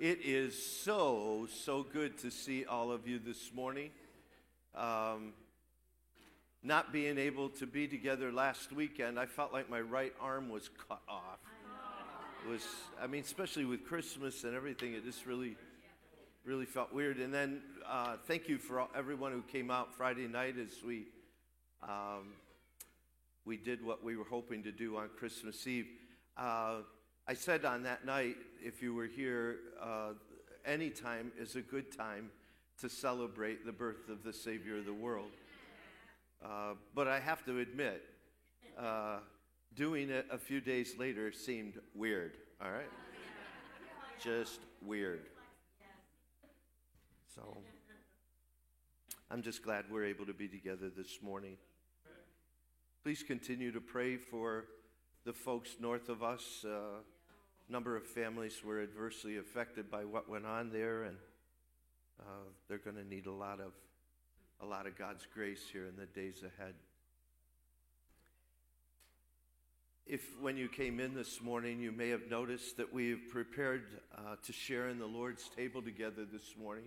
It is so, so good to see all of you this morning. Um, not being able to be together last weekend, I felt like my right arm was cut off. It was, I mean, especially with Christmas and everything, it just really, really felt weird. And then uh, thank you for all, everyone who came out Friday night as we um, we did what we were hoping to do on Christmas Eve. Uh, I said on that night, if you were here, uh, any time is a good time to celebrate the birth of the Savior of the world. Uh, but I have to admit, uh, doing it a few days later seemed weird, all right? Just weird. So I'm just glad we're able to be together this morning. Please continue to pray for the folks north of us. Uh, number of families were adversely affected by what went on there, and uh, they're going to need a lot of a lot of God's grace here in the days ahead. If when you came in this morning, you may have noticed that we've prepared uh, to share in the Lord's table together this morning.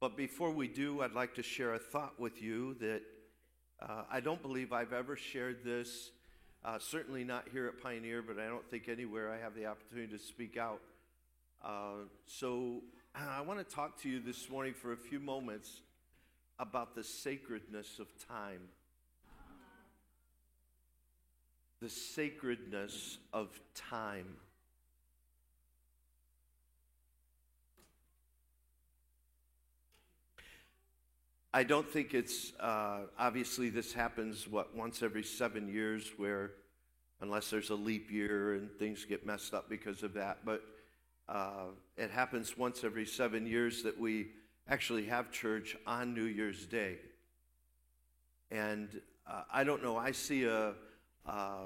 But before we do, I'd like to share a thought with you that uh, I don't believe I've ever shared this uh, certainly not here at Pioneer, but I don't think anywhere I have the opportunity to speak out. Uh, so I want to talk to you this morning for a few moments about the sacredness of time. The sacredness of time. I don't think it's uh, obviously this happens what once every seven years, where unless there's a leap year and things get messed up because of that, but uh, it happens once every seven years that we actually have church on New Year's Day. And uh, I don't know, I see a, a,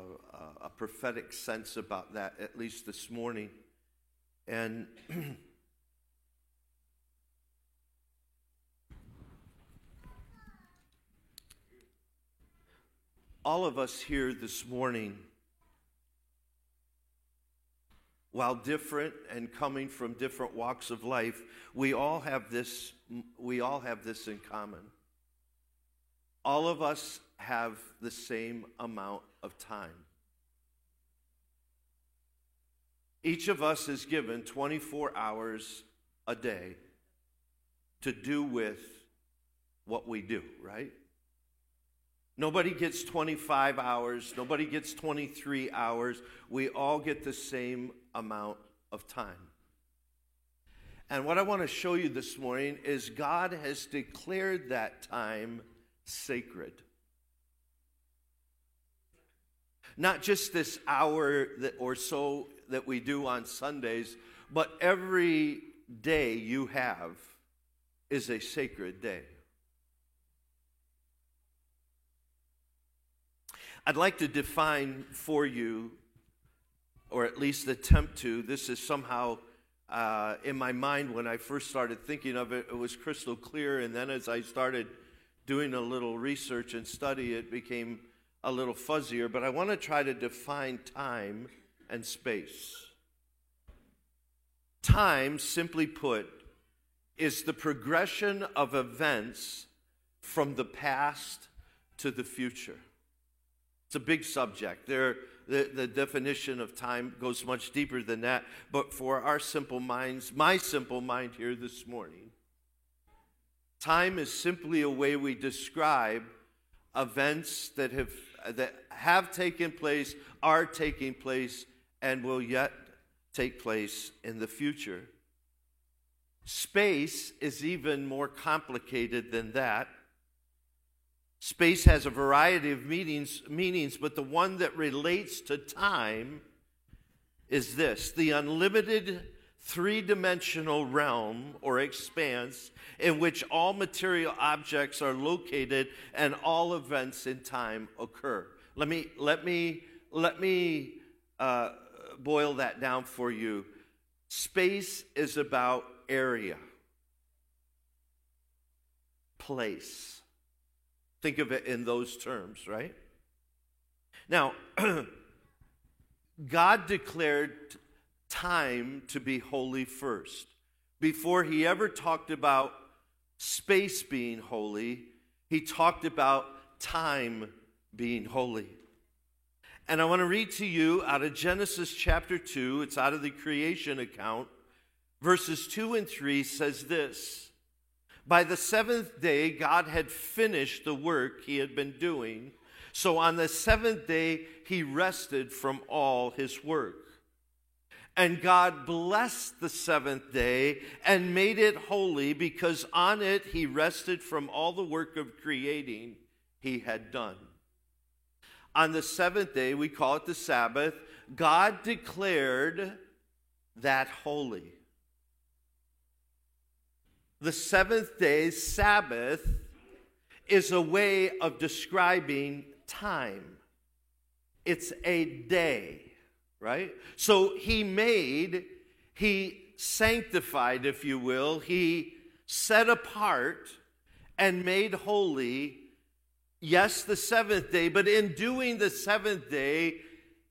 a prophetic sense about that, at least this morning. And all of us here this morning, while different and coming from different walks of life, we all have this, we all have this in common. All of us have the same amount of time. Each of us is given 24 hours a day to do with what we do, right? Nobody gets 25 hours. Nobody gets 23 hours. We all get the same amount of time. And what I want to show you this morning is God has declared that time sacred. Not just this hour that, or so that we do on Sundays, but every day you have is a sacred day. I'd like to define for you, or at least attempt to, this is somehow uh, in my mind when I first started thinking of it, it was crystal clear. And then as I started doing a little research and study, it became a little fuzzier. But I want to try to define time and space. Time, simply put, is the progression of events from the past to the future. It's a big subject. There, the, the definition of time goes much deeper than that. But for our simple minds, my simple mind here this morning, time is simply a way we describe events that have, that have taken place, are taking place, and will yet take place in the future. Space is even more complicated than that. Space has a variety of meanings, meanings, but the one that relates to time is this the unlimited three dimensional realm or expanse in which all material objects are located and all events in time occur. Let me, let me, let me uh, boil that down for you. Space is about area, place Think of it in those terms, right? Now, God declared time to be holy first. Before he ever talked about space being holy, he talked about time being holy. And I want to read to you out of Genesis chapter 2, it's out of the creation account. Verses 2 and 3 says this By the seventh day, God had finished the work he had been doing. So on the seventh day, he rested from all his work. And God blessed the seventh day and made it holy because on it he rested from all the work of creating he had done. On the seventh day, we call it the Sabbath, God declared that holy. The seventh day, Sabbath, is a way of describing time. It's a day right? So he made, he sanctified, if you will, he set apart and made holy, yes, the seventh day, but in doing the seventh day,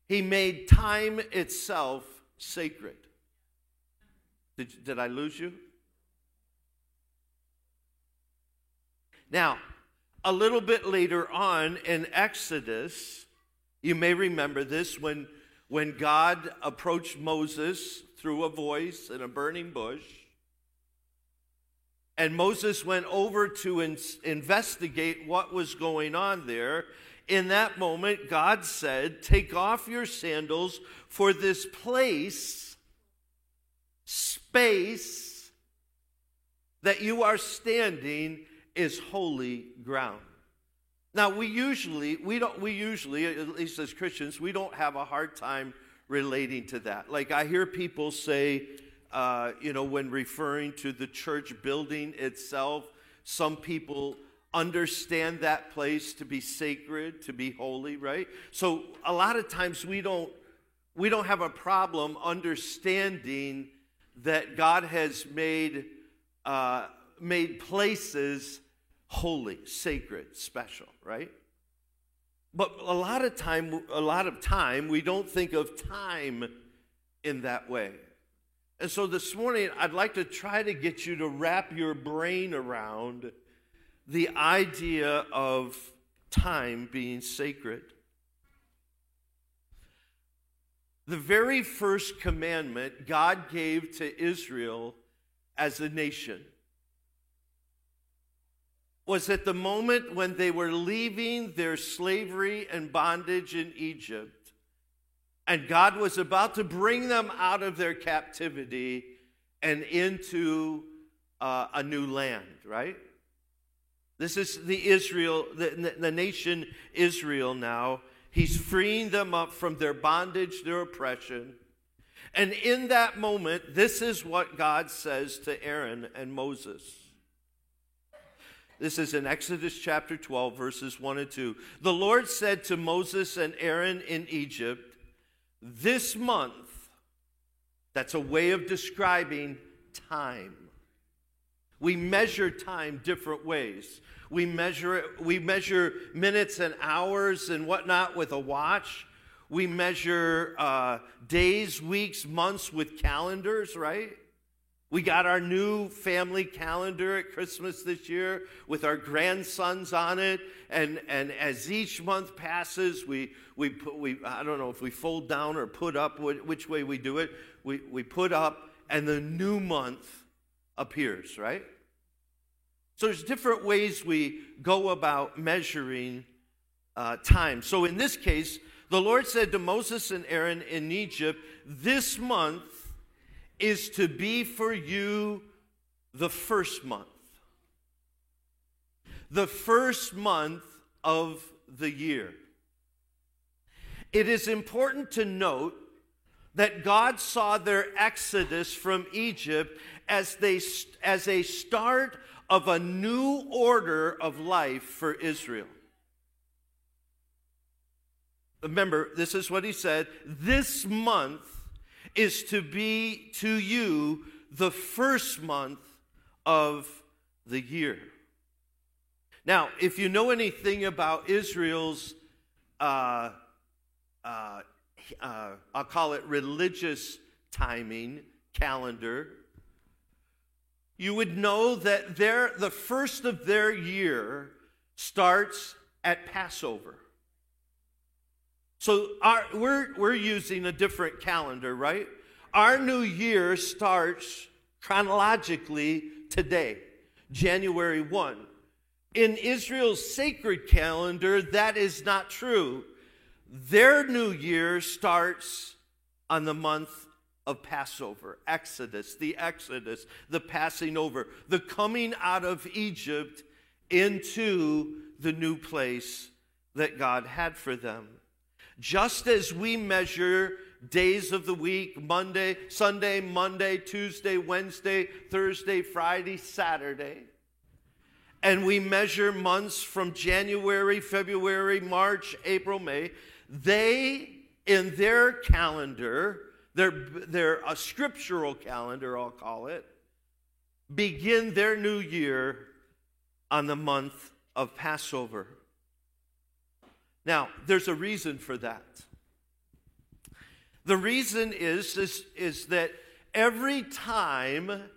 he made time itself sacred. Did, did I lose you? Now, a little bit later on in Exodus, you may remember this when when God approached Moses through a voice in a burning bush, and Moses went over to in- investigate what was going on there. In that moment, God said, Take off your sandals, for this place, space that you are standing is holy ground. Now we usually we don't we usually at least as Christians we don't have a hard time relating to that. Like I hear people say, uh, you know, when referring to the church building itself, some people understand that place to be sacred, to be holy, right? So a lot of times we don't we don't have a problem understanding that God has made uh, made places holy, sacred, special, right? But a lot of time, a lot of time, we don't think of time in that way. And so this morning, I'd like to try to get you to wrap your brain around the idea of time being sacred. The very first commandment God gave to Israel as a nation was at the moment when they were leaving their slavery and bondage in Egypt, and God was about to bring them out of their captivity and into uh, a new land, right? This is the Israel, the, the nation Israel now. He's freeing them up from their bondage, their oppression. And in that moment, this is what God says to Aaron and Moses. This is in Exodus chapter 12, verses 1 and 2. The Lord said to Moses and Aaron in Egypt, This month, that's a way of describing time. We measure time different ways. We measure it, we measure minutes and hours and whatnot with a watch. We measure uh, days, weeks, months with calendars, right? We got our new family calendar at Christmas this year with our grandsons on it. And, and as each month passes, we, we, put, we, I don't know if we fold down or put up, which way we do it. We, we put up, and the new month appears, right? So there's different ways we go about measuring uh, time. So in this case, the Lord said to Moses and Aaron in Egypt, This month is to be for you the first month. The first month of the year. It is important to note that God saw their exodus from Egypt as, they, as a start of a new order of life for Israel. Remember, this is what he said this month is to be to you the first month of the year. Now, if you know anything about Israel's, uh, uh, uh, I'll call it religious timing calendar, you would know that their, the first of their year starts at Passover. So our, we're, we're using a different calendar, right? Our new year starts chronologically today, January 1. In Israel's sacred calendar, that is not true. Their new year starts on the month of Passover, Exodus, the Exodus, the passing over, the coming out of Egypt into the new place that God had for them. Just as we measure days of the week Monday, Sunday, Monday, Tuesday, Wednesday, Thursday, Friday, Saturday and we measure months from January, February, March, April, May, they, in their calendar, their, their a scriptural calendar, I'll call it, begin their new year on the month of Passover. Now, there's a reason for that. The reason is, is, is that every time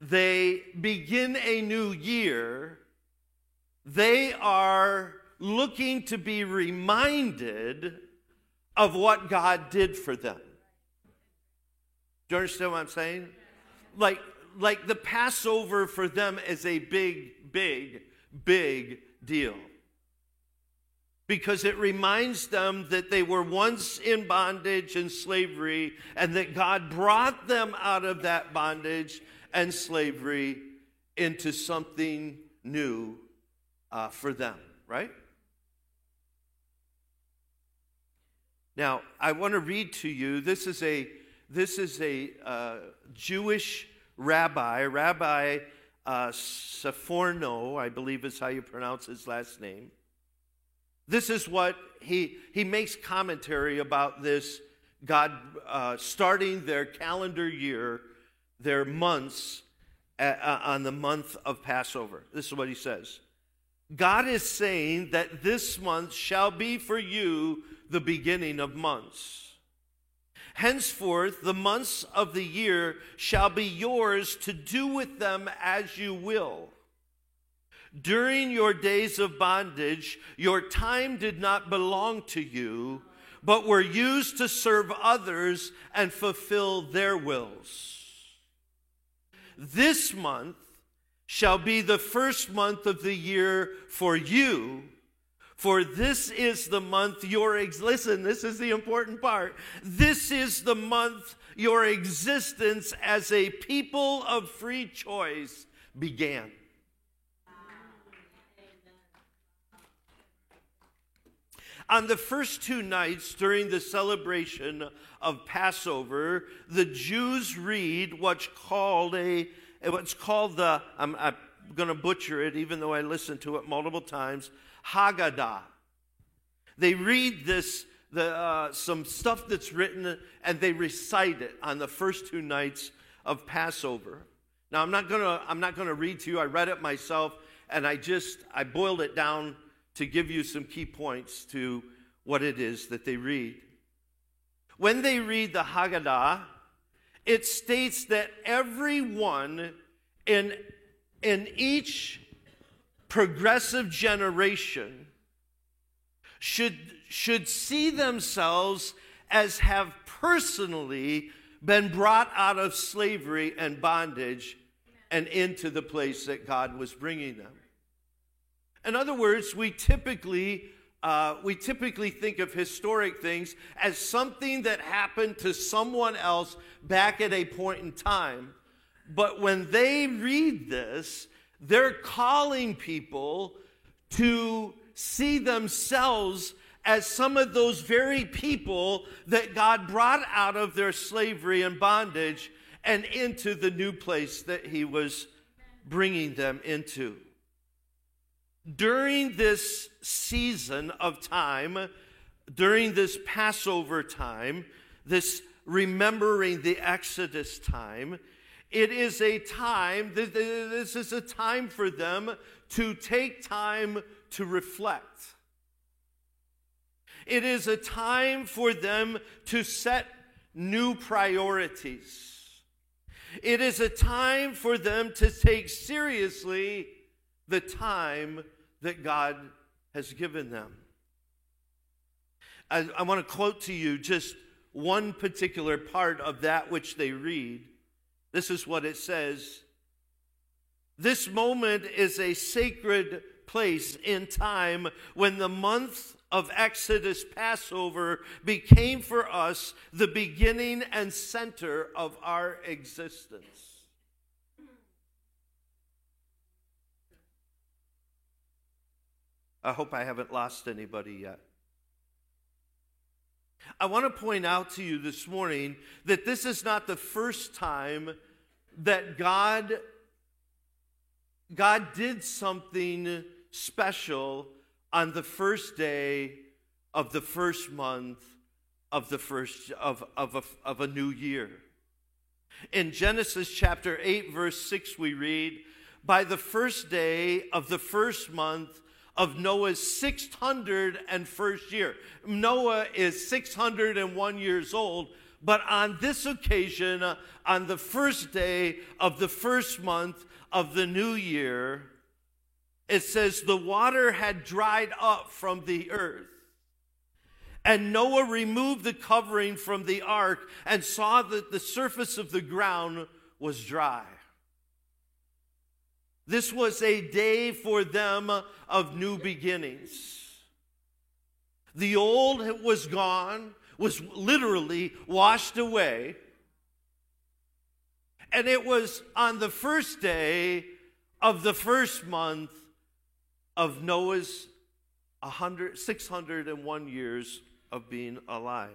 they begin a new year, they are looking to be reminded of what God did for them. Do you understand what I'm saying? Like, like the Passover for them is a big, big, big deal. Because it reminds them that they were once in bondage and slavery, and that God brought them out of that bondage and slavery into something new uh, for them, right? Now, I want to read to you. This is a this is a uh, Jewish rabbi, Rabbi uh, Sforno, I believe is how you pronounce his last name. This is what he he makes commentary about this God uh, starting their calendar year their months at, uh, on the month of Passover. This is what he says God is saying that this month shall be for you the beginning of months. Henceforth, the months of the year shall be yours to do with them as you will. During your days of bondage, your time did not belong to you, but were used to serve others and fulfill their wills. This month shall be the first month of the year for you. For this is the month your ex- listen, this is the important part. This is the month your existence as a people of free choice began. On the first two nights during the celebration of Passover, the Jews read what's called a what's called the I'm, I'm going to butcher it, even though I listened to it multiple times. Haggadah. They read this the uh, some stuff that's written and they recite it on the first two nights of Passover. Now I'm not gonna I'm not gonna read to you. I read it myself and I just I boiled it down to give you some key points to what it is that they read. When they read the Haggadah, it states that everyone in, in each progressive generation should, should see themselves as have personally been brought out of slavery and bondage and into the place that God was bringing them. In other words, we typically uh, we typically think of historic things as something that happened to someone else back at a point in time. But when they read this, they're calling people to see themselves as some of those very people that God brought out of their slavery and bondage and into the new place that He was bringing them into during this season of time, during this Passover time, this remembering the Exodus time, it is a time, this is a time for them to take time to reflect. It is a time for them to set new priorities. It is a time for them to take seriously the time that God has given them. I, I want to quote to you just one particular part of that which they read. This is what it says This moment is a sacred place in time when the month of Exodus Passover became for us the beginning and center of our existence. I hope I haven't lost anybody yet. I want to point out to you this morning that this is not the first time that God God did something special on the first day of the first month of the first of, of, a, of a new year. In Genesis chapter 8, verse 6, we read, By the first day of the first month of Noah's 601st year. Noah is 601 years old, but on this occasion, on the first day of the first month of the new year, it says the water had dried up from the earth. And Noah removed the covering from the ark and saw that the surface of the ground was dry. This was a day for them of new beginnings. The old was gone, was literally washed away. And it was on the first day of the first month of Noah's 100, 601 years of being alive.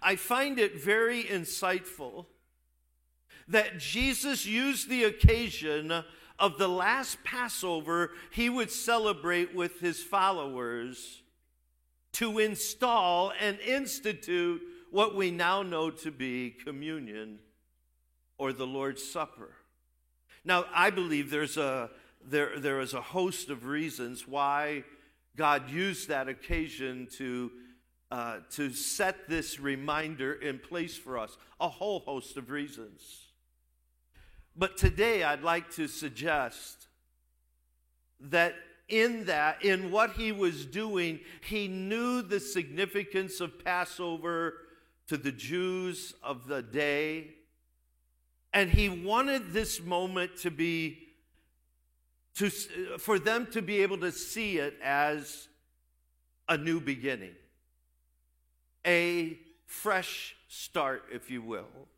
I find it very insightful that Jesus used the occasion of the last Passover he would celebrate with his followers to install and institute what we now know to be communion or the Lord's Supper. Now, I believe there's a, there, there is a host of reasons why God used that occasion to, uh, to set this reminder in place for us. A whole host of reasons. But today I'd like to suggest that in that, in what he was doing, he knew the significance of Passover to the Jews of the day. And he wanted this moment to be, to, for them to be able to see it as a new beginning, a fresh start, if you will.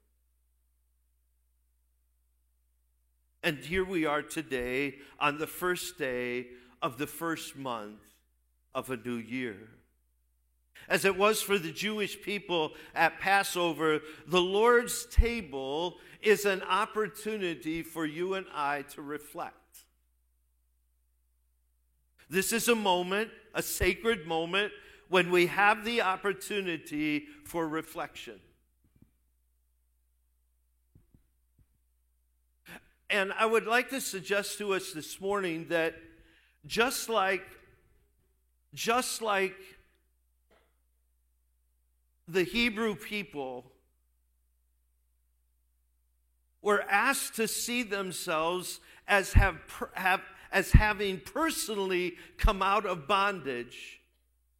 And here we are today on the first day of the first month of a new year. As it was for the Jewish people at Passover, the Lord's table is an opportunity for you and I to reflect. This is a moment, a sacred moment, when we have the opportunity for reflection. And I would like to suggest to us this morning that just like just like the Hebrew people were asked to see themselves as have, have as having personally come out of bondage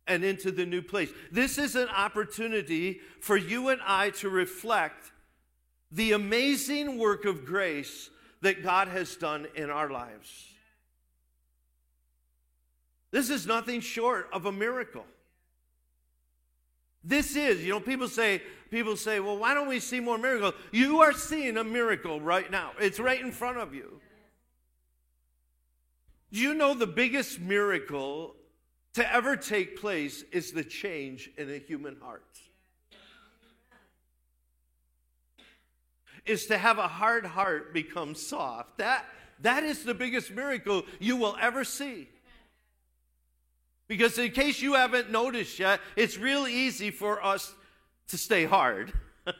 and into the new place. This is an opportunity for you and I to reflect the amazing work of grace that God has done in our lives. This is nothing short of a miracle. This is, you know, people say, people say, well, why don't we see more miracles? You are seeing a miracle right now. It's right in front of you. Do you know the biggest miracle to ever take place is the change in a human heart? Is to have a hard heart become soft. That, that is the biggest miracle you will ever see. Because, in case you haven't noticed yet, it's real easy for us to stay hard.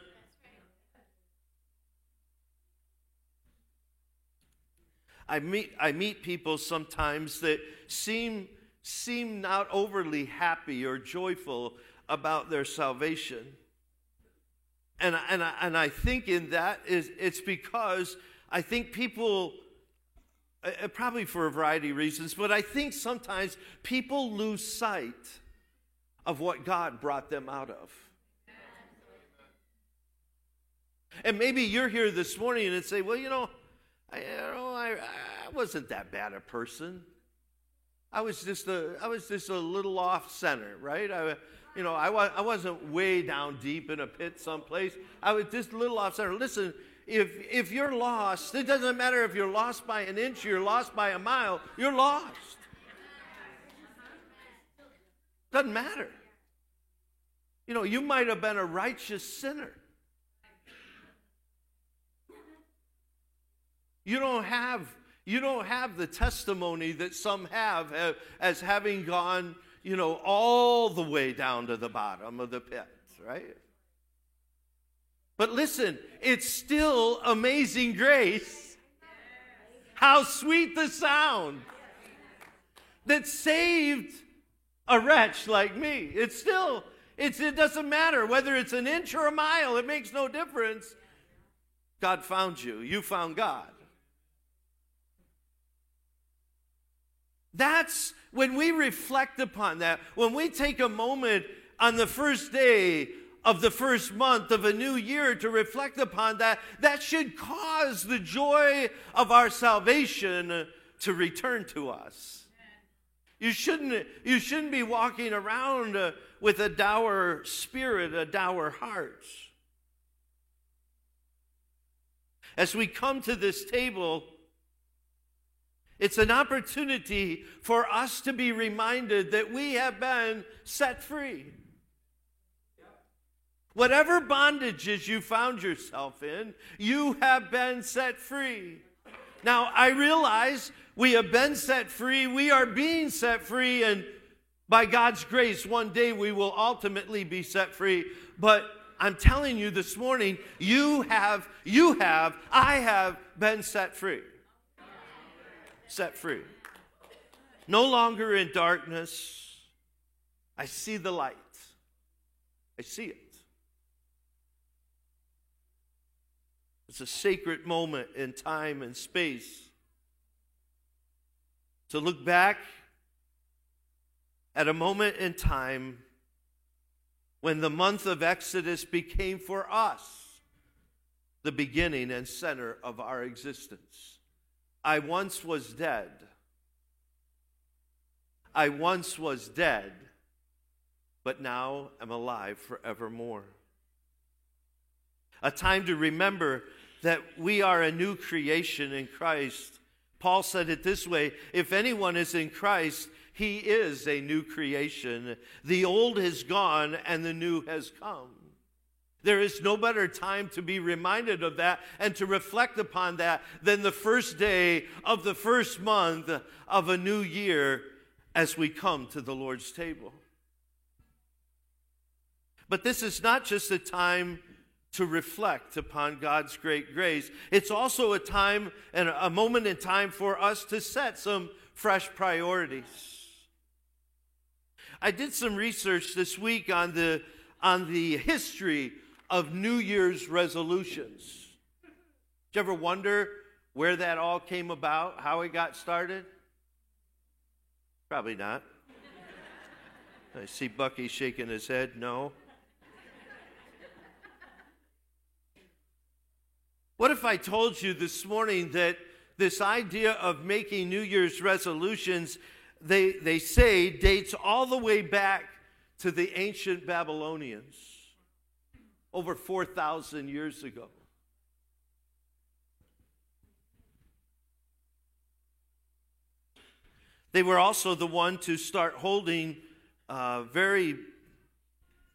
I meet, I meet people sometimes that seem, seem not overly happy or joyful about their salvation. And, and, I, and I think in that is it's because I think people, uh, uh, probably for a variety of reasons, but I think sometimes people lose sight of what God brought them out of. And maybe you're here this morning and say, well, you know, I, you know, I, I wasn't that bad a person. I was just a, I was just a little off center, right? I, you know, I, was, I wasn't way down deep in a pit someplace. I was just a little off center. Listen, if, if you're lost, it doesn't matter if you're lost by an inch, you're lost by a mile, you're lost. Doesn't matter. You know, you might have been a righteous sinner. You don't have you don't have the testimony that some have as having gone, you know, all the way down to the bottom of the pit, right? But listen, it's still amazing grace. How sweet the sound that saved a wretch like me. It's still, it's, it doesn't matter whether it's an inch or a mile, it makes no difference. God found you, you found God. That's when we reflect upon that, when we take a moment on the first day of the first month of a new year to reflect upon that, that should cause the joy of our salvation to return to us. You shouldn't, you shouldn't be walking around with a dour spirit, a dour heart. As we come to this table, it's an opportunity for us to be reminded that we have been set free. Whatever bondages you found yourself in, you have been set free. Now, I realize we have been set free, we are being set free, and by God's grace, one day we will ultimately be set free. But I'm telling you this morning, you have, you have, I have been set free set free. No longer in darkness. I see the light. I see it. It's a sacred moment in time and space to look back at a moment in time when the month of Exodus became for us the beginning and center of our existence. I once was dead. I once was dead, but now am alive forevermore. A time to remember that we are a new creation in Christ. Paul said it this way if anyone is in Christ, he is a new creation. The old has gone and the new has come. There is no better time to be reminded of that and to reflect upon that than the first day of the first month of a new year as we come to the Lord's table. But this is not just a time to reflect upon God's great grace, it's also a time and a moment in time for us to set some fresh priorities. I did some research this week on the, on the history of New Year's resolutions. Did you ever wonder where that all came about, how it got started? Probably not. I see Bucky shaking his head. No. What if I told you this morning that this idea of making New Year's resolutions, they, they say, dates all the way back to the ancient Babylonians? Over 4,000 years ago. They were also the one to start holding uh, very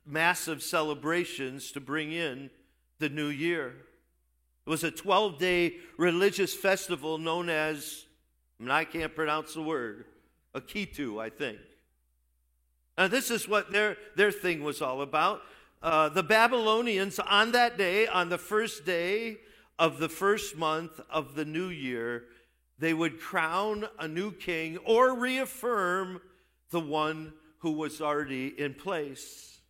massive celebrations to bring in the new year. It was a 12 day religious festival known as, I, mean, I can't pronounce the word, Akitu, I think. Now, this is what their, their thing was all about. Uh, the Babylonians on that day, on the first day of the first month of the new year, they would crown a new king or reaffirm the one who was already in place.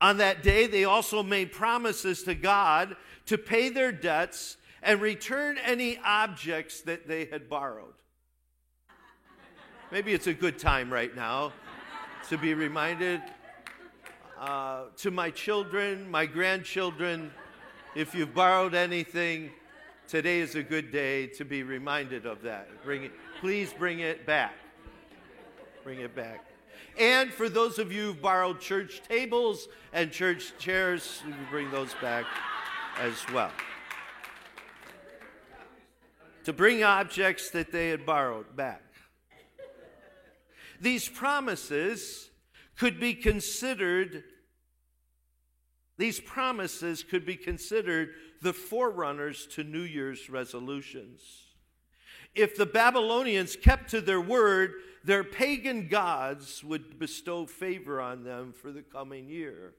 On that day, they also made promises to God to pay their debts and return any objects that they had borrowed. Maybe it's a good time right now to be reminded uh, to my children, my grandchildren, if you've borrowed anything, today is a good day to be reminded of that. Bring it, please bring it back. Bring it back. And for those of you who've borrowed church tables and church chairs, bring those back as well. To bring objects that they had borrowed back. These promises could be considered these promises could be considered the forerunners to New Year's resolutions. If the Babylonians kept to their word, their pagan gods would bestow favor on them for the coming year.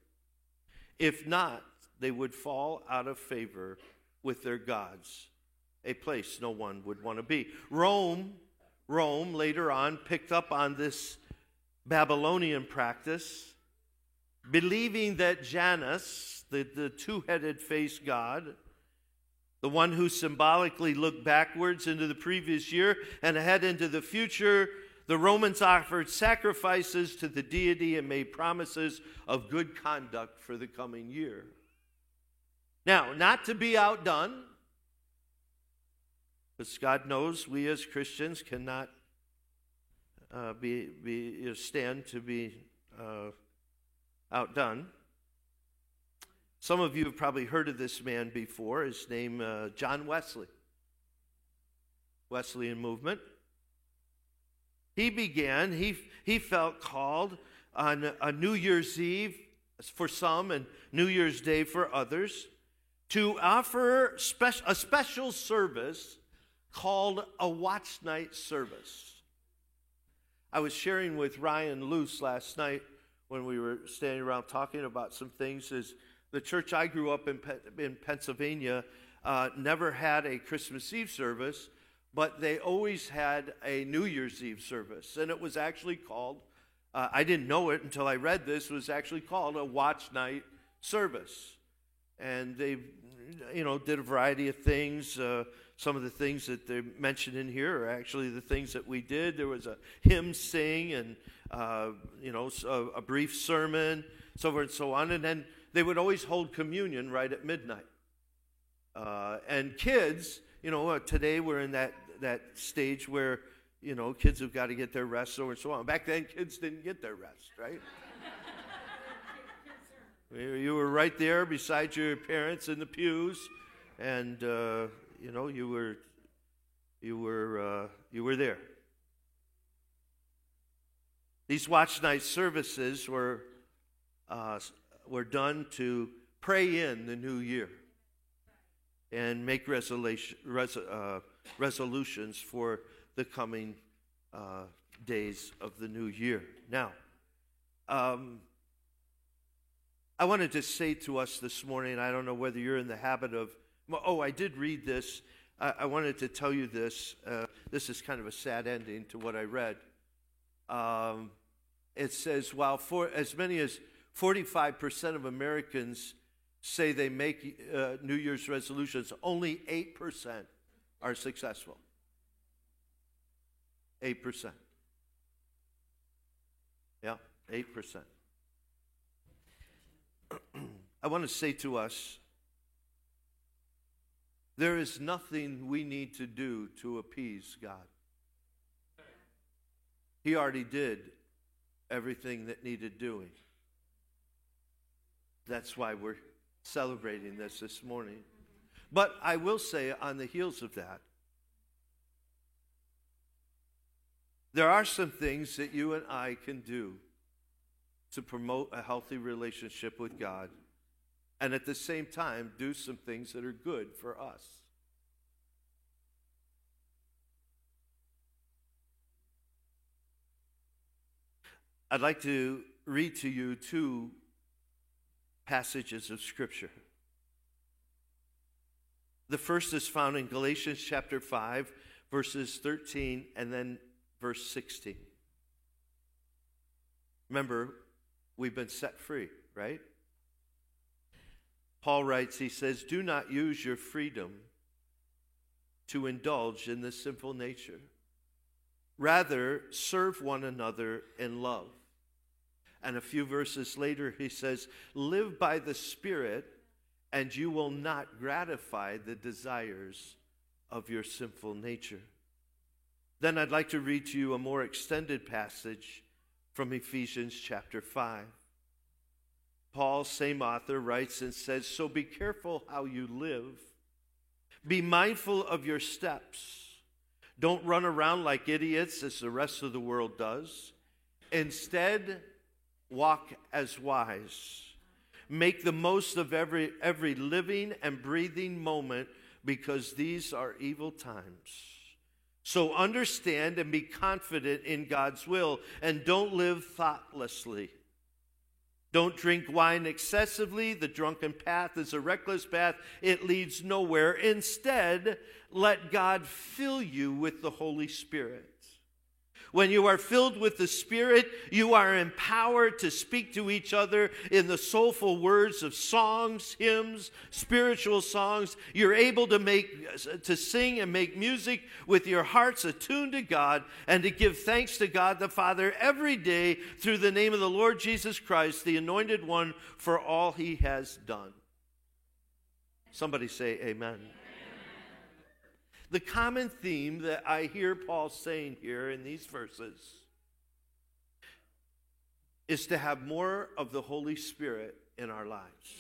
If not, they would fall out of favor with their gods, a place no one would want to be. Rome, Rome later on picked up on this Babylonian practice, believing that Janus, the, the two headed face god, the one who symbolically looked backwards into the previous year and ahead into the future, the Romans offered sacrifices to the deity and made promises of good conduct for the coming year. Now, not to be outdone, because God knows we as Christians cannot uh, be, be, stand to be uh, outdone. Some of you have probably heard of this man before. His name, uh, John Wesley. Wesleyan movement. He began, he, he felt called on a New Year's Eve for some and New Year's Day for others to offer spe- a special service called a watch night service. I was sharing with Ryan Luce last night when we were standing around talking about some things. Is the church I grew up in, in Pennsylvania uh, never had a Christmas Eve service, but they always had a New Year's Eve service, and it was actually called. Uh, I didn't know it until I read this, was actually called a watch night service, and they, you know, did a variety of things. Uh, some of the things that they mentioned in here are actually the things that we did. There was a hymn sing and, uh, you know, a, a, brief sermon, so forth and so on. And then they would always hold communion right at midnight. Uh, and kids, you know, uh, today we're in that, that stage where, you know, kids have got to get their rest, so and so on. Back then, kids didn't get their rest, right? you were right there beside your parents in the pews, and uh, you know, you were, you were, uh, you were there. These watch night services were, uh, were done to pray in the new year and make resolution, res, uh, resolutions for the coming uh, days of the new year. Now, um, I wanted to say to us this morning, I don't know whether you're in the habit of Oh, I did read this. I, I wanted to tell you this. Uh, this is kind of a sad ending to what I read. Um, it says, while for, as many as 45% of Americans say they make uh, New Year's resolutions, only 8% are successful. 8%. Yeah, 8%. I want to say to us there is nothing we need to do to appease God. He already did everything that needed doing. That's why we're celebrating this this morning. But I will say, on the heels of that, there are some things that you and I can do to promote a healthy relationship with God and at the same time do some things that are good for us. I'd like to read to you two passages of Scripture. The first is found in Galatians chapter 5, verses 13 and then verse 16. Remember, we've been set free, right? Paul writes, he says, Do not use your freedom to indulge in the sinful nature. Rather, serve one another in love. And a few verses later, he says, Live by the Spirit, and you will not gratify the desires of your sinful nature. Then I'd like to read to you a more extended passage from Ephesians chapter 5. Paul, same author, writes and says, So be careful how you live. Be mindful of your steps. Don't run around like idiots as the rest of the world does. Instead, walk as wise. Make the most of every, every living and breathing moment because these are evil times. So understand and be confident in God's will and don't live thoughtlessly. Don't drink wine excessively. The drunken path is a reckless path, it leads nowhere. Instead, let God fill you with the Holy Spirit. When you are filled with the Spirit, you are empowered to speak to each other in the soulful words of songs, hymns, spiritual songs. You're able to make to sing and make music with your hearts attuned to God and to give thanks to God the Father every day through the name of the Lord Jesus Christ, the anointed one for all he has done. Somebody say amen. The common theme that I hear Paul saying here in these verses is to have more of the Holy Spirit in our lives.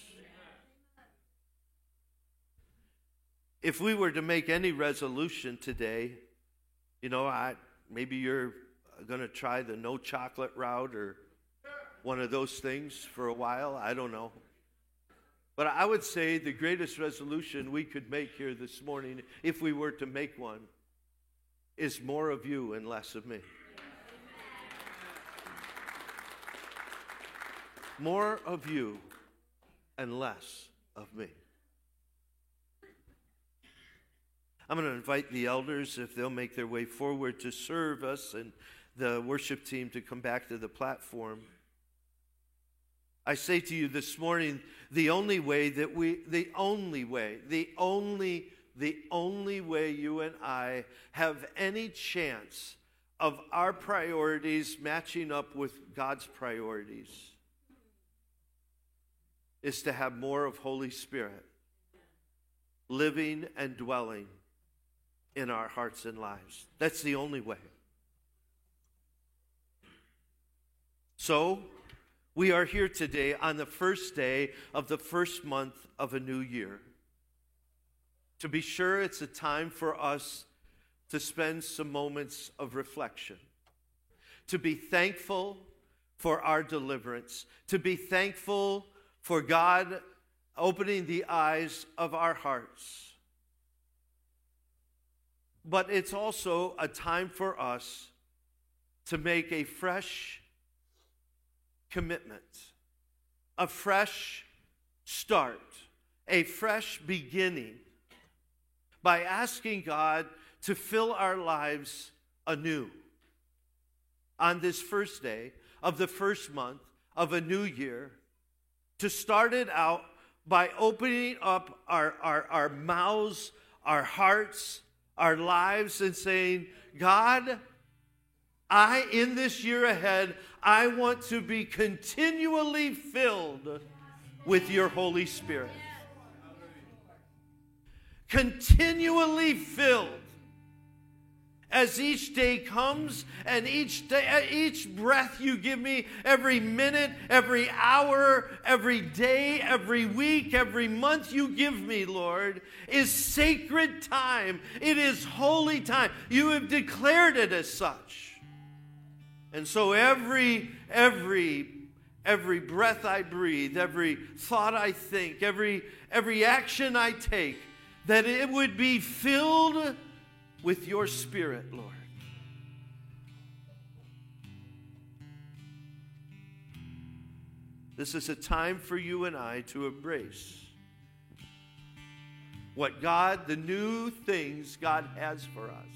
If we were to make any resolution today, you know, I, maybe you're going to try the no chocolate route or one of those things for a while. I don't know. But I would say the greatest resolution we could make here this morning, if we were to make one, is more of you and less of me. More of you and less of me. I'm going to invite the elders, if they'll make their way forward to serve us, and the worship team to come back to the platform. I say to you this morning, the only way that we, the only way, the only, the only way you and I have any chance of our priorities matching up with God's priorities is to have more of Holy Spirit living and dwelling in our hearts and lives. That's the only way. So, we are here today on the first day of the first month of a new year. To be sure, it's a time for us to spend some moments of reflection, to be thankful for our deliverance, to be thankful for God opening the eyes of our hearts. But it's also a time for us to make a fresh commitment, a fresh start, a fresh beginning by asking God to fill our lives anew on this first day of the first month of a new year, to start it out by opening up our, our, our mouths, our hearts, our lives, and saying, God, I, in this year ahead, I want to be continually filled with your Holy Spirit. Continually filled. As each day comes and each day, uh, each breath you give me, every minute, every hour, every day, every week, every month you give me, Lord, is sacred time. It is holy time. You have declared it as such. And so every, every, every breath I breathe, every thought I think, every, every action I take, that it would be filled with your spirit, Lord. This is a time for you and I to embrace what God, the new things God has for us.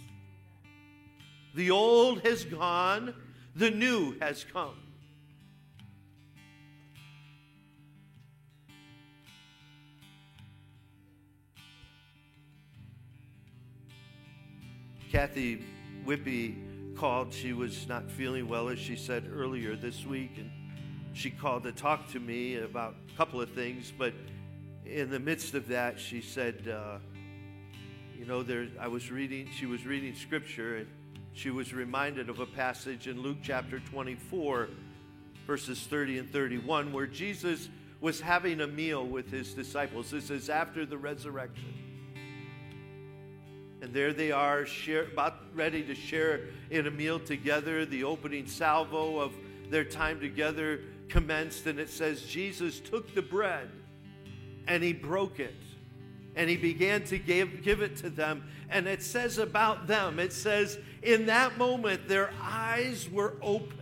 The old has gone, the new has come. Kathy Whippy called. She was not feeling well, as she said earlier this week, and she called to talk to me about a couple of things. But in the midst of that, she said, uh, "You know, there." I was reading. She was reading scripture, and she was reminded of a passage in Luke chapter 24, verses 30 and 31, where Jesus was having a meal with his disciples. This is after the resurrection. And there they are, share, about ready to share in a meal together. The opening salvo of their time together commenced, and it says, Jesus took the bread and he broke it. And he began to give, give it to them. And it says about them, it says, in that moment, their eyes were opened.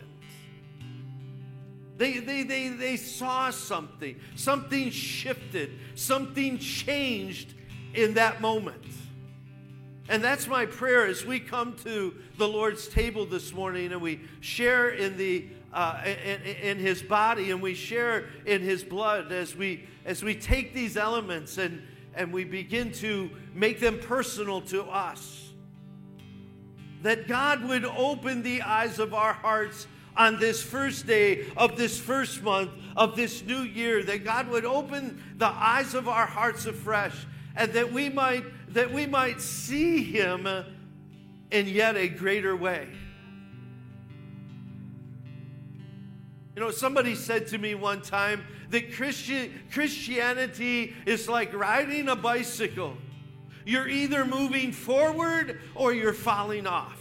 They, they, they, they saw something. Something shifted. Something changed in that moment. And that's my prayer as we come to the Lord's table this morning and we share in the uh, in, in, His body and we share in His blood as we as we take these elements and and we begin to make them personal to us. That God would open the eyes of our hearts on this first day of this first month of this new year. That God would open the eyes of our hearts afresh and that we might that we might see him in yet a greater way. You know, somebody said to me one time that Christian, Christianity is like riding a bicycle. You're either moving forward or you're falling off.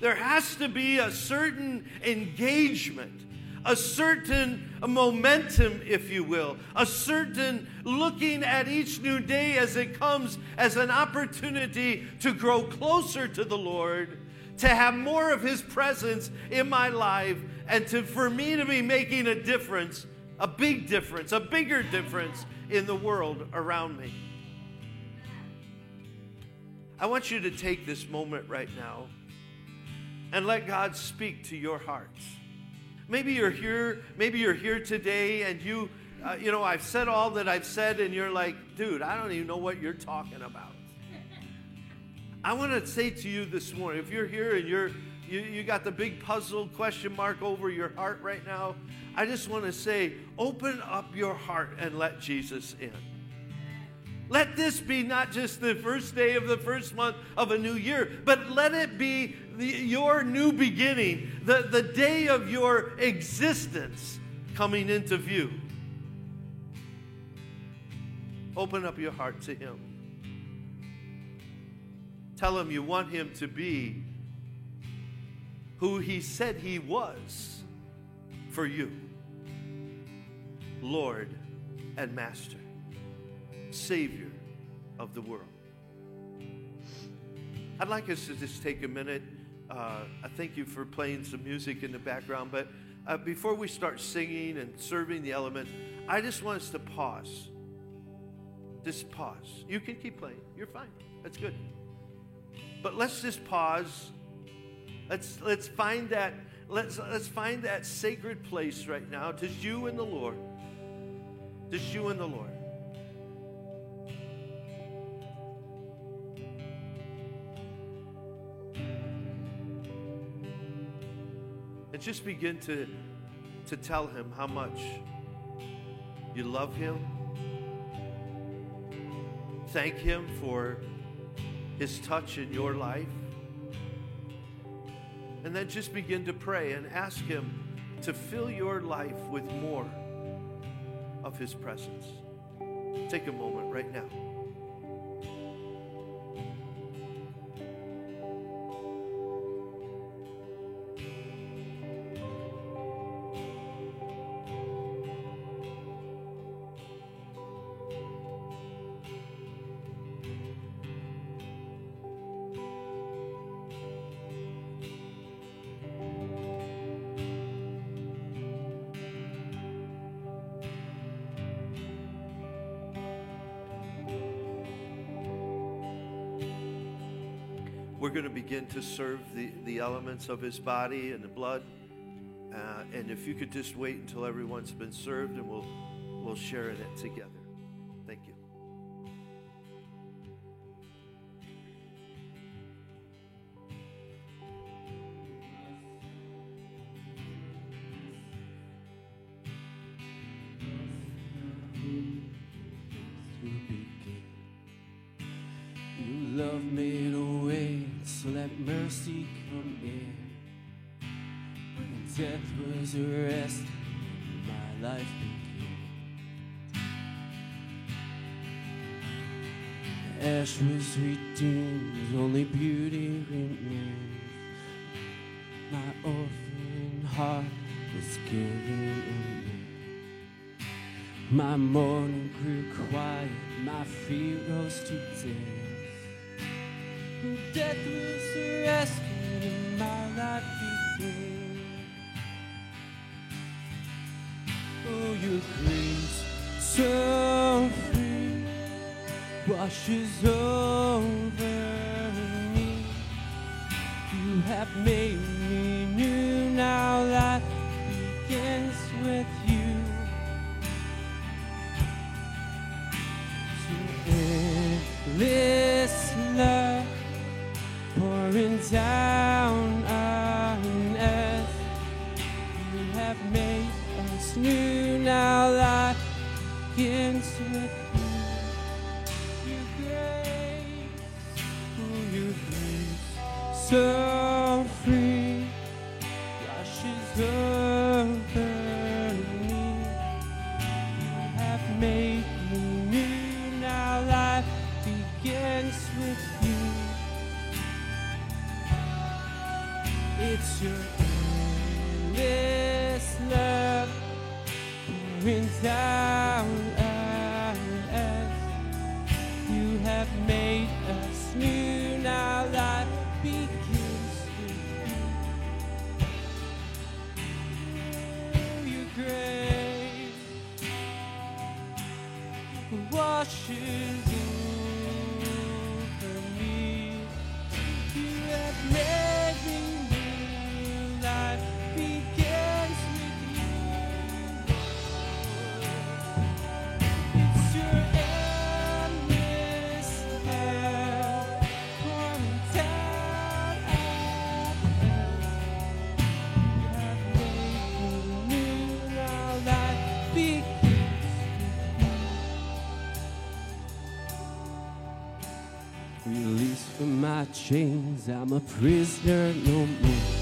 There has to be a certain engagement a certain momentum, if you will, a certain looking at each new day as it comes as an opportunity to grow closer to the Lord, to have more of His presence in my life, and to, for me to be making a difference, a big difference, a bigger difference in the world around me. I want you to take this moment right now and let God speak to your hearts. Maybe you're here, maybe you're here today and you, uh, you know, I've said all that I've said and you're like, dude, I don't even know what you're talking about. I want to say to you this morning, if you're here and you're, you, you got the big puzzle question mark over your heart right now, I just want to say, open up your heart and let Jesus in. Let this be not just the first day of the first month of a new year, but let it be the, your new beginning, the, the day of your existence coming into view. Open up your heart to Him. Tell Him you want Him to be who He said He was for you Lord and Master, Savior of the world. I'd like us to just take a minute uh, I thank you for playing some music in the background. But uh, before we start singing and serving the elements, I just want us to pause. Just pause. You can keep playing. You're fine. That's good. But let's just pause. Let's let's find that let's let's find that sacred place right now. Just you and the Lord. Just you and the Lord. And just begin to, to tell him how much you love him. Thank him for his touch in your life. And then just begin to pray and ask him to fill your life with more of his presence. Take a moment right now. To serve the, the elements of his body and the blood. Uh, and if you could just wait until everyone's been served and we'll, we'll share in it together. Ash was redeemed, only beauty remains. My orphan heart was given in. My mourning grew quiet, my feet rose to dance. Death was arrested and my life began. Oh, your washes over me. You have made me new, now life begins with you. Chains, I'm a prisoner no more.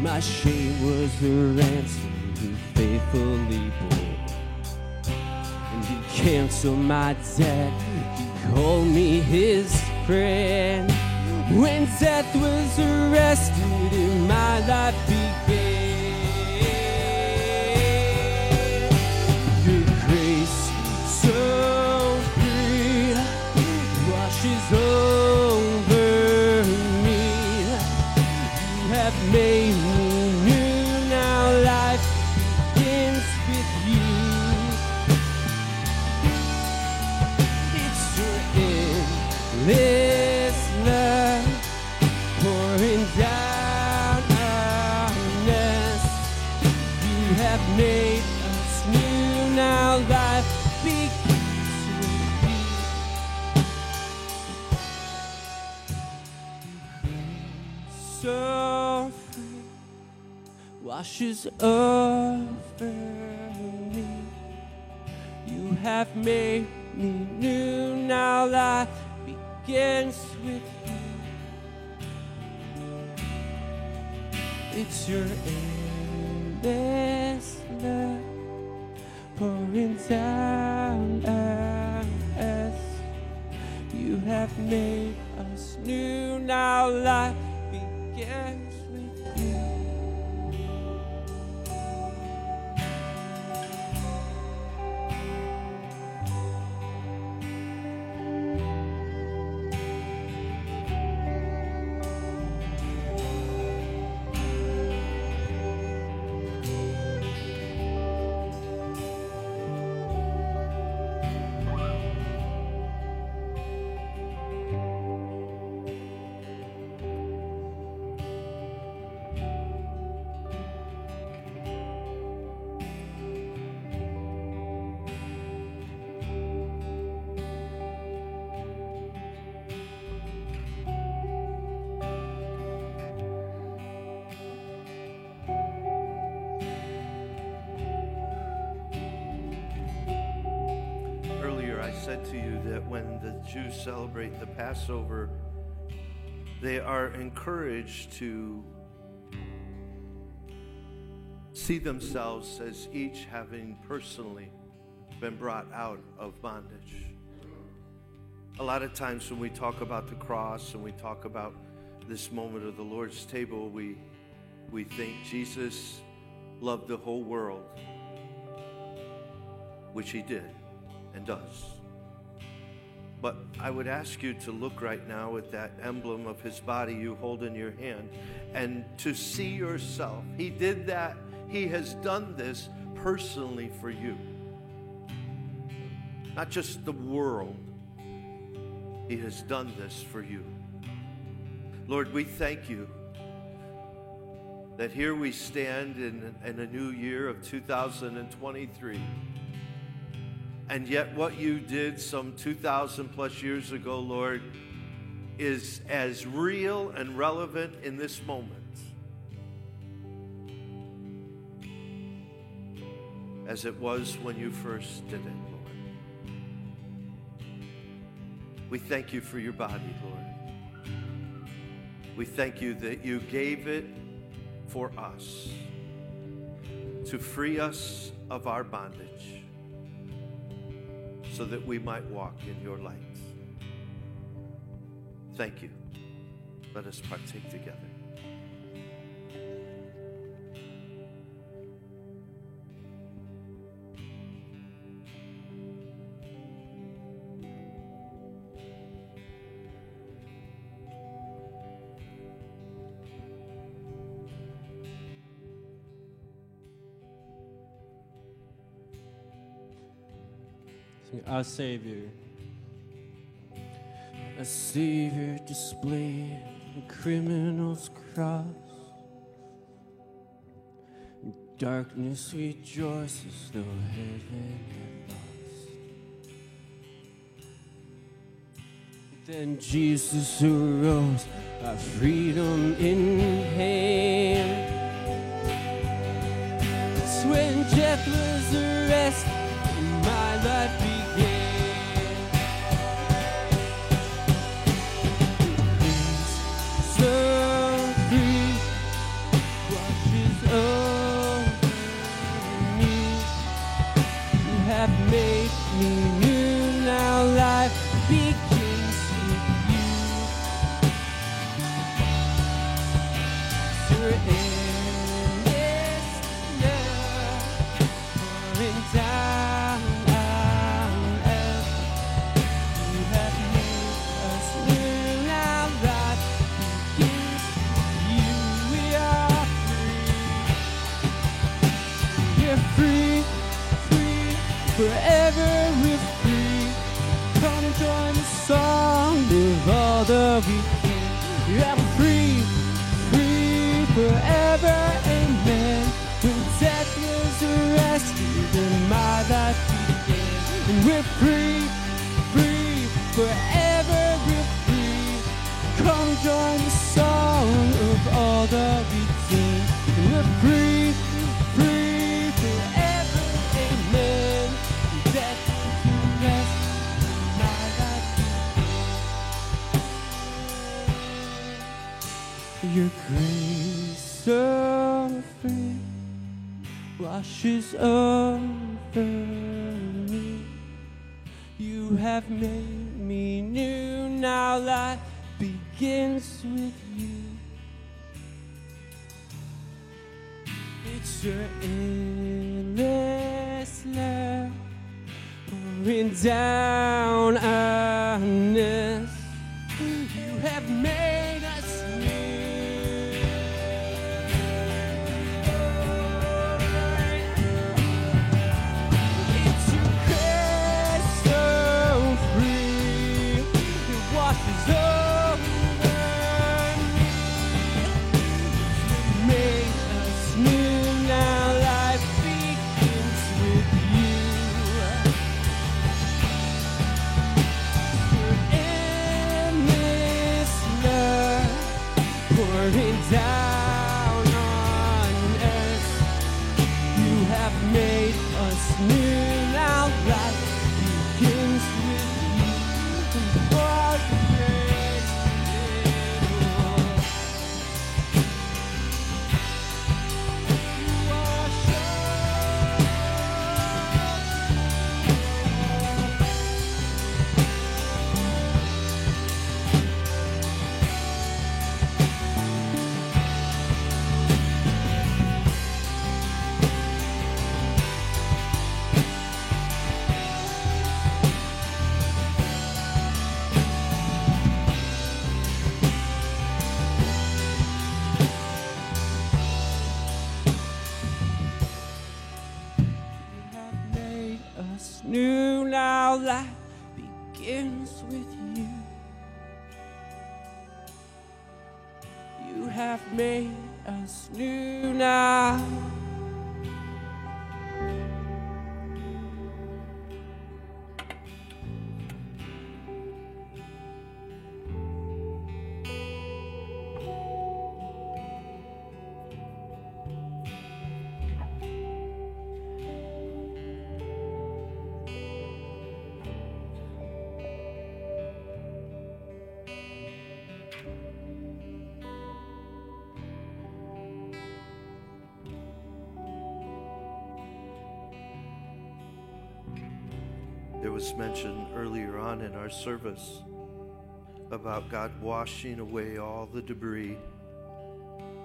My shame was the ransom he faithfully bore. And he canceled my debt, he called me his friend. When death was arrested in my life washes over me. You have made me new. Now life begins with you. It's your endless love pouring down on us. You have made us new. Now life begins Passover, they are encouraged to see themselves as each having personally been brought out of bondage. A lot of times when we talk about the cross and we talk about this moment of the Lord's table, we, we think Jesus loved the whole world, which he did and does. But I would ask you to look right now at that emblem of his body you hold in your hand and to see yourself. He did that, he has done this personally for you, not just the world. He has done this for you. Lord, we thank you that here we stand in, in a new year of 2023. And yet, what you did some 2,000 plus years ago, Lord, is as real and relevant in this moment as it was when you first did it, Lord. We thank you for your body, Lord. We thank you that you gave it for us to free us of our bondage so that we might walk in your light. Thank you. Let us partake together. Our Savior. A Savior displayed a criminal's cross. Darkness rejoices though heaven had lost. Then Jesus arose, our freedom in hand. The. And we're free, free, forever, amen. Death to rest, my life. Your grace so free washes over me. You have made me new. Now life begins with your endless love. Pouring down have made us new now. Was mention earlier on in our service about God washing away all the debris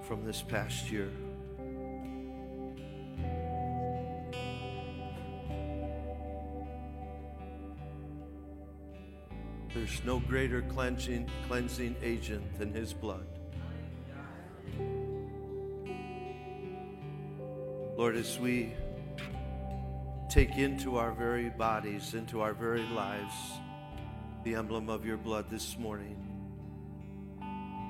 from this past year. There's no greater cleansing, cleansing agent than His blood. Lord, as we take into our very bodies, into our very lives, the emblem of your blood this morning,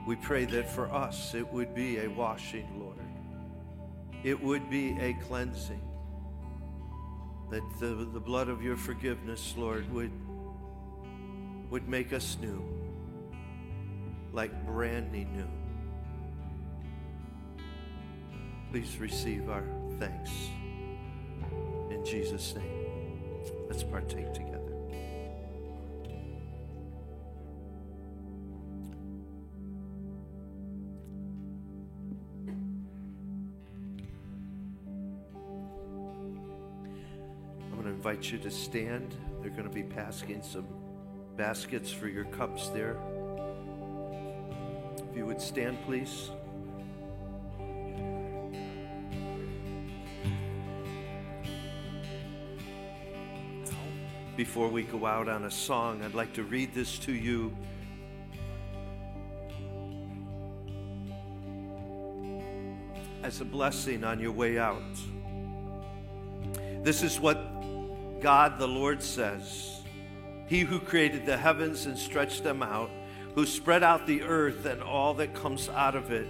we pray that for us it would be a washing, Lord. It would be a cleansing. That the, the blood of your forgiveness, Lord, would, would make us new, like brandy new. Please receive our thanks. Jesus' name, let's partake together. I'm going to invite you to stand. They're going to be passing some baskets for your cups there. If you would stand, please. Before we go out on a song, I'd like to read this to you. As a blessing on your way out. This is what God the Lord says He who created the heavens and stretched them out, who spread out the earth and all that comes out of it,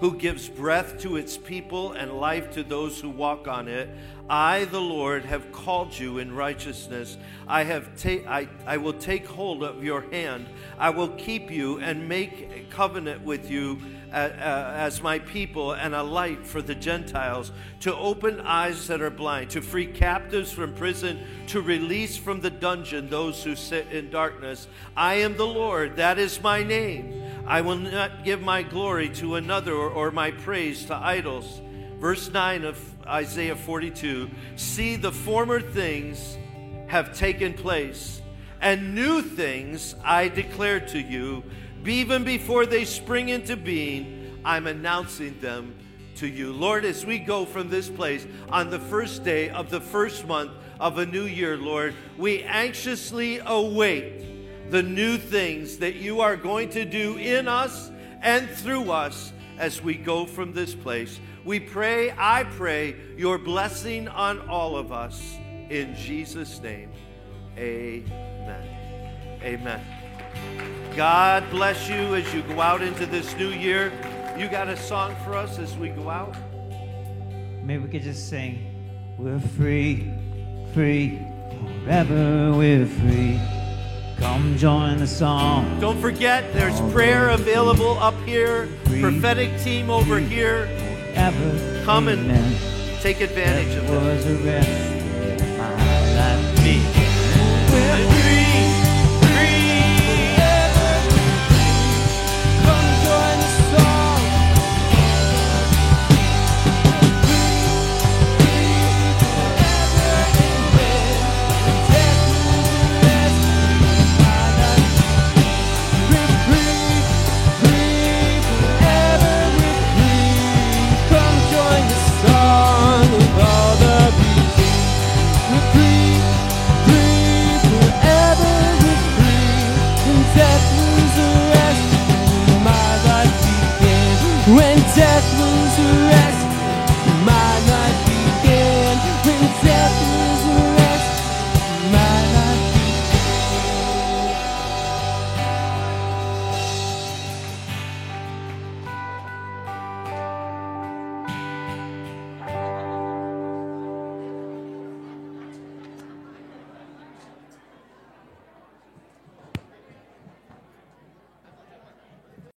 who gives breath to its people and life to those who walk on it. I, the Lord, have called you in righteousness. I, have ta- I, I will take hold of your hand. I will keep you and make a covenant with you as my people and a light for the Gentiles, to open eyes that are blind, to free captives from prison, to release from the dungeon those who sit in darkness. I am the Lord, that is my name. I will not give my glory to another or, my praise to idols. Verse 9 of Isaiah 42 See, the former things have taken place, and new things I declare to you even before they spring into being, I'm announcing them to you. Lord, as we go from this place on the first day of the first month of a new year, Lord, we anxiously await the new things that you are going to do in us and through us as we go from this place. We pray, I pray, your blessing on all of us. In Jesus' name, amen. Amen. God bless you as you go out into this new year. You got a song for us as we go out? Maybe we could just sing, We're free, free, forever we're free. Come join the song. Don't forget, there's prayer available up here, prophetic team over here. Ever Come and take advantage of it.